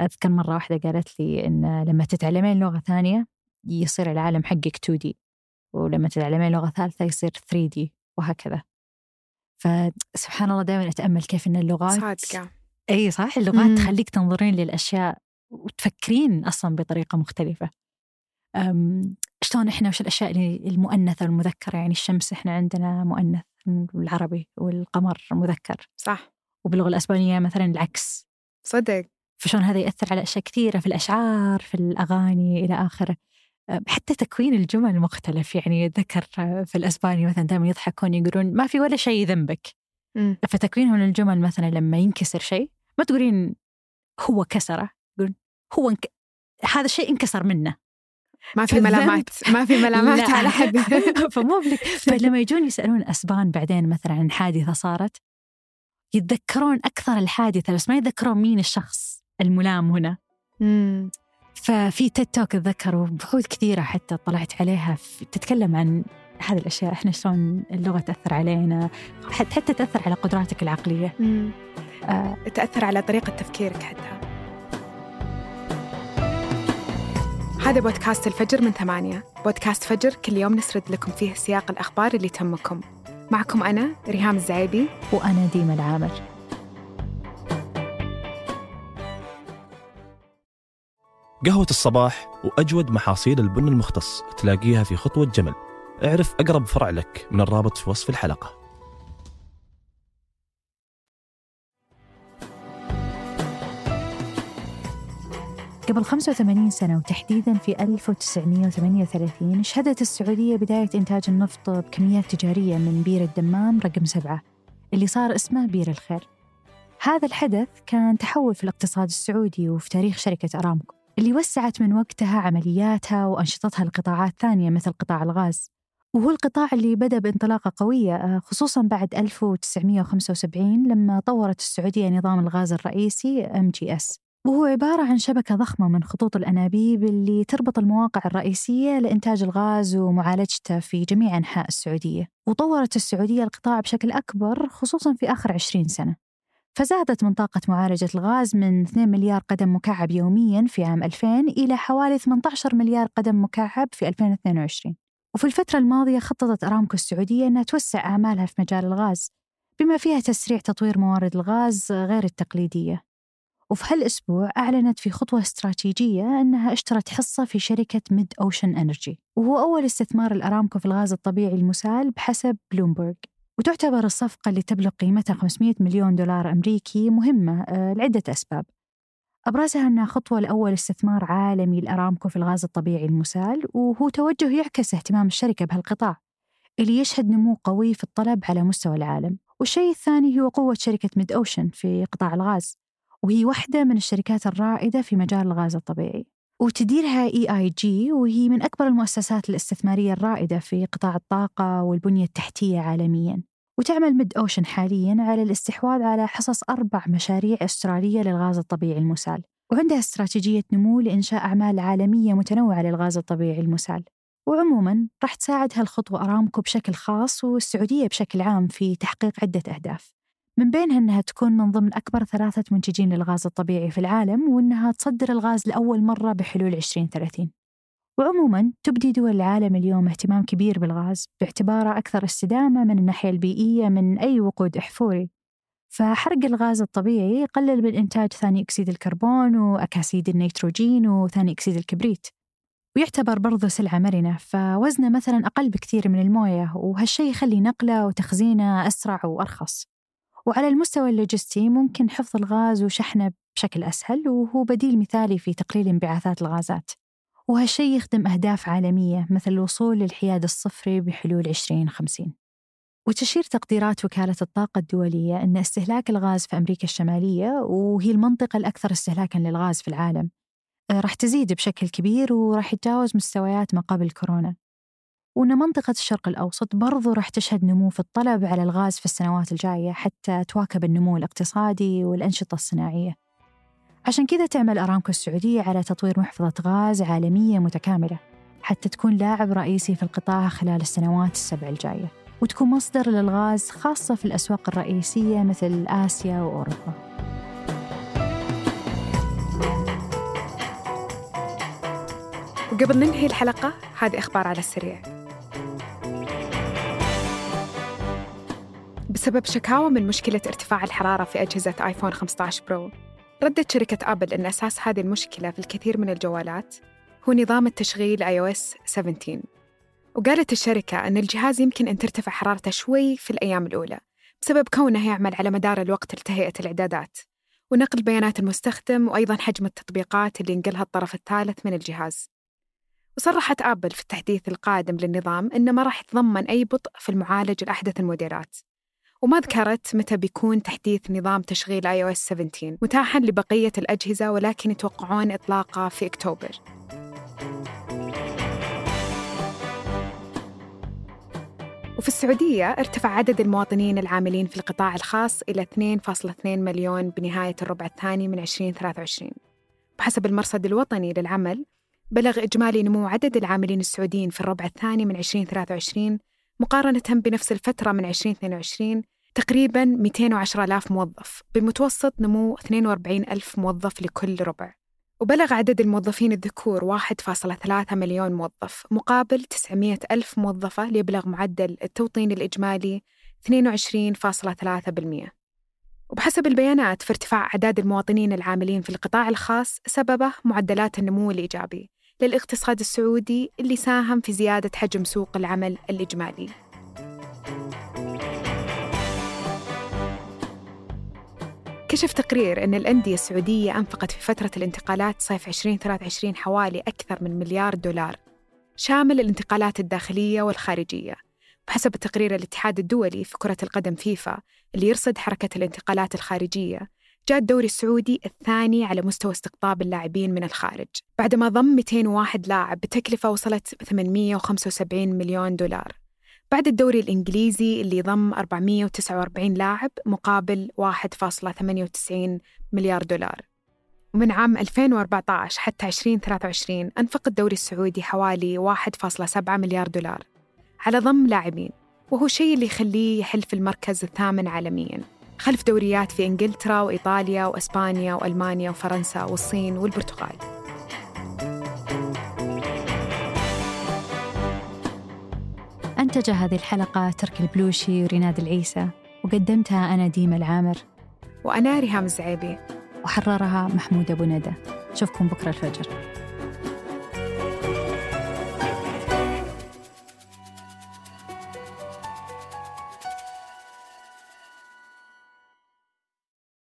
أذكر مرة واحدة قالت لي إن لما تتعلمين لغة ثانية يصير العالم حقك 2D ولما تتعلمين لغة ثالثة يصير 3D وهكذا. فسبحان الله دائما أتأمل كيف إن اللغات صادقة. أي صح اللغات مم. تخليك تنظرين للأشياء وتفكرين أصلا بطريقة مختلفة. أم، شلون إحنا وش الأشياء اللي المؤنثة والمذكرة يعني الشمس إحنا عندنا مؤنث بالعربي والقمر مذكر. صح. وباللغة الأسبانية مثلا العكس. صدق. فشلون هذا يأثر على أشياء كثيرة في الأشعار في الأغاني إلى آخره. أم، حتى تكوين الجمل مختلف. يعني ذكر في الأسباني مثلا دائما يضحكون يقولون ما في ولا شيء ذنبك. مم. فتكوينهم للجمل مثلا لما ينكسر شيء ما تقولين هو كسره تقولون هو انك... هذا الشيء انكسر منه. ما في ملامات ما في ملامات لا. على حد. فمو بلك. فلما يجون يسألون أسبان بعدين مثلا عن حادثة صارت يتذكرون أكثر الحادثة بس ما يتذكرون مين الشخص. الملام هنا. مم. ففي تيد توك اتذكر وبحوث كثيرة حتى طلعت عليها تتكلم عن هذه الأشياء إحنا شلون اللغة تأثر علينا حتى تأثر على قدراتك العقلية. مم. آه، تأثر على طريقة تفكيرك حتى. هذا بودكاست الفجر من ثمانية. بودكاست فجر كل يوم نسرد لكم فيه سياق الأخبار اللي تهمكم. معكم أنا ريهام الزعيبي. وأنا ديما العامر. قهوة الصباح وأجود محاصيل البن المختص تلاقيها في خطوة جمل. اعرف أقرب فرع لك من الرابط في وصف الحلقة. قبل 85 سنة وتحديدا في 1938 شهدت السعودية بداية إنتاج النفط بكميات تجارية من بير الدمام رقم سبعة اللي صار اسمه بير الخير. هذا الحدث كان تحول في الاقتصاد السعودي وفي تاريخ شركة أرامكو. اللي وسعت من وقتها عملياتها وأنشطتها لقطاعات ثانية مثل قطاع الغاز. وهو القطاع اللي بدأ بانطلاقة قوية آه، خصوصا بعد 1975 لما طورت السعودية نظام الغاز الرئيسي MGS وهو عبارة عن شبكة ضخمة من خطوط الأنابيب اللي تربط المواقع الرئيسية لإنتاج الغاز ومعالجته في جميع أنحاء السعودية. وطورت السعودية القطاع بشكل أكبر خصوصا في آخر 20 سنة. فزادت من طاقة معالجة الغاز من 2 مليار قدم مكعب يوميا في عام 2000 إلى حوالي 18 مليار قدم مكعب في 2022 وفي الفترة الماضية خططت أرامكو السعودية أنها توسع أعمالها في مجال الغاز بما فيها تسريع تطوير موارد الغاز غير التقليدية. وفي هالأسبوع أعلنت في خطوة استراتيجية أنها اشترت حصة في شركة ميد أوشن أنرجي وهو أول استثمار الأرامكو في الغاز الطبيعي المسال بحسب بلومبرج وتعتبر الصفقة اللي تبلغ قيمتها 500 مليون دولار أمريكي مهمة آه، لعدة أسباب. أبرزها أنها خطوة لأول استثمار عالمي لأرامكو في الغاز الطبيعي المسال وهو توجه يعكس اهتمام الشركة بهالقطاع اللي يشهد نمو قوي في الطلب على مستوى العالم. والشيء الثاني هو قوة شركة MidOcean في قطاع الغاز وهي واحدة من الشركات الرائدة في مجال الغاز الطبيعي. وتديرها EIG وهي من أكبر المؤسسات الاستثمارية الرائدة في قطاع الطاقة والبنية التحتية عالميا. وتعمل ميد اوشن حاليا على الاستحواذ على حصص أربع مشاريع أسترالية للغاز الطبيعي المسال وعندها استراتيجية نمو لإنشاء أعمال عالمية متنوعة للغاز الطبيعي المسال. وعموما راح تساعد هالخطوه أرامكو بشكل خاص والسعودية بشكل عام في تحقيق عدة أهداف. من بينها أنها تكون من ضمن أكبر ثلاثة منتجين للغاز الطبيعي في العالم وأنها تصدر الغاز لأول مرة بحلول 2030 وعموما تبدي دول العالم اليوم اهتمام كبير بالغاز باعتباره أكثر استدامة من الناحية البيئية من أي وقود إحفوري. فحرق الغاز الطبيعي يقلل من إنتاج ثاني أكسيد الكربون وأكاسيد النيتروجين وثاني أكسيد الكبريت ويعتبر برضه سلعة مرنة فوزنه مثلا أقل بكثير من الموية وهالشيء يخلي نقله وتخزينه أسرع وأرخص. وعلى المستوى اللوجستي ممكن حفظ الغاز وشحنه بشكل أسهل وهو بديل مثالي في تقليل انبعاثات الغازات. وهالشيء يخدم أهداف عالمية مثل الوصول للحياد الصفري بحلول 2050 وتشير تقديرات وكالة الطاقة الدولية أن استهلاك الغاز في أمريكا الشمالية وهي المنطقة الأكثر استهلاكاً للغاز في العالم راح تزيد بشكل كبير وراح يتجاوز مستويات ما قبل كورونا. وأن منطقة الشرق الأوسط برضو راح تشهد نمو في الطلب على الغاز في السنوات الجاية حتى تواكب النمو الاقتصادي والأنشطة الصناعية. عشان كذا تعمل أرامكو السعودية على تطوير محفظة غاز عالمية متكاملة حتى تكون لاعب رئيسي في القطاع خلال السنوات السبع الجاية وتكون مصدر للغاز خاصة في الأسواق الرئيسية مثل آسيا وأوروبا. وقبل ننهي الحلقة هذه أخبار على السريع. بسبب شكاوى من مشكلة ارتفاع الحرارة في أجهزة آيفون 15 برو ردت شركة آبل أن أساس هذه المشكلة في الكثير من الجوالات هو نظام التشغيل iOS 17 وقالت الشركة أن الجهاز يمكن أن ترتفع حرارته شوي في الأيام الأولى بسبب كونه يعمل على مدار الوقت لتهيئة الإعدادات ونقل بيانات المستخدم وأيضا حجم التطبيقات اللي ينقلها الطرف الثالث من الجهاز. وصرحت آبل في التحديث القادم للنظام أنه ما راح يتضمن أي بطء في المعالج الأحدث الموديلات. وما ذكرت متى بيكون تحديث نظام تشغيل iOS 17 متاحا لبقية الأجهزة ولكن يتوقعون إطلاقه في أكتوبر. وفي السعودية ارتفع عدد المواطنين العاملين في القطاع الخاص إلى 2.2 مليون بنهاية الربع الثاني من 2023 بحسب المرصد الوطني للعمل بلغ إجمالي نمو عدد العاملين السعوديين في الربع الثاني من 2023 مقارنة بنفس الفترة من 2022 تقريباً 210 ألاف موظف بمتوسط نمو 42 ألف موظف لكل ربع. وبلغ عدد الموظفين الذكور 1.3 مليون موظف مقابل 900 ألف موظفة ليبلغ معدل التوطين الإجمالي 22.3% وبحسب البيانات في ارتفاع أعداد المواطنين العاملين في القطاع الخاص سببه معدلات النمو الإيجابي. للاقتصاد السعودي اللي ساهم في زيادة حجم سوق العمل الإجمالي. كشف تقرير أن الأندية السعودية أنفقت في فترة الانتقالات صيف 2023 حوالي أكثر من مليار دولار شامل الانتقالات الداخلية والخارجية. بحسب تقرير الاتحاد الدولي في كرة القدم فيفا اللي يرصد حركة الانتقالات الخارجية جاء الدوري السعودي الثاني على مستوى استقطاب اللاعبين من الخارج. بعدما ضم 201 لاعب بتكلفة وصلت 875 مليون دولار. بعد الدوري الإنجليزي اللي ضم 449 لاعب مقابل 1.98 مليار دولار. ومن عام 2014 حتى 2023 أنفق الدوري السعودي حوالي 1.7 مليار دولار على ضم لاعبين وهو الشيء اللي يخليه يحل في المركز الثامن عالمياً. خلف دوريات في إنجلترا وإيطاليا وإسبانيا وألمانيا وفرنسا والصين والبرتغال. أنتج هذه الحلقة ترك البلوشي وريناد العيسى وقدمتها أنا ديمة العامر. وأنا ريهام الزعيبي. وحررها محمود أبو ندى. أشوفكم بكرة الفجر.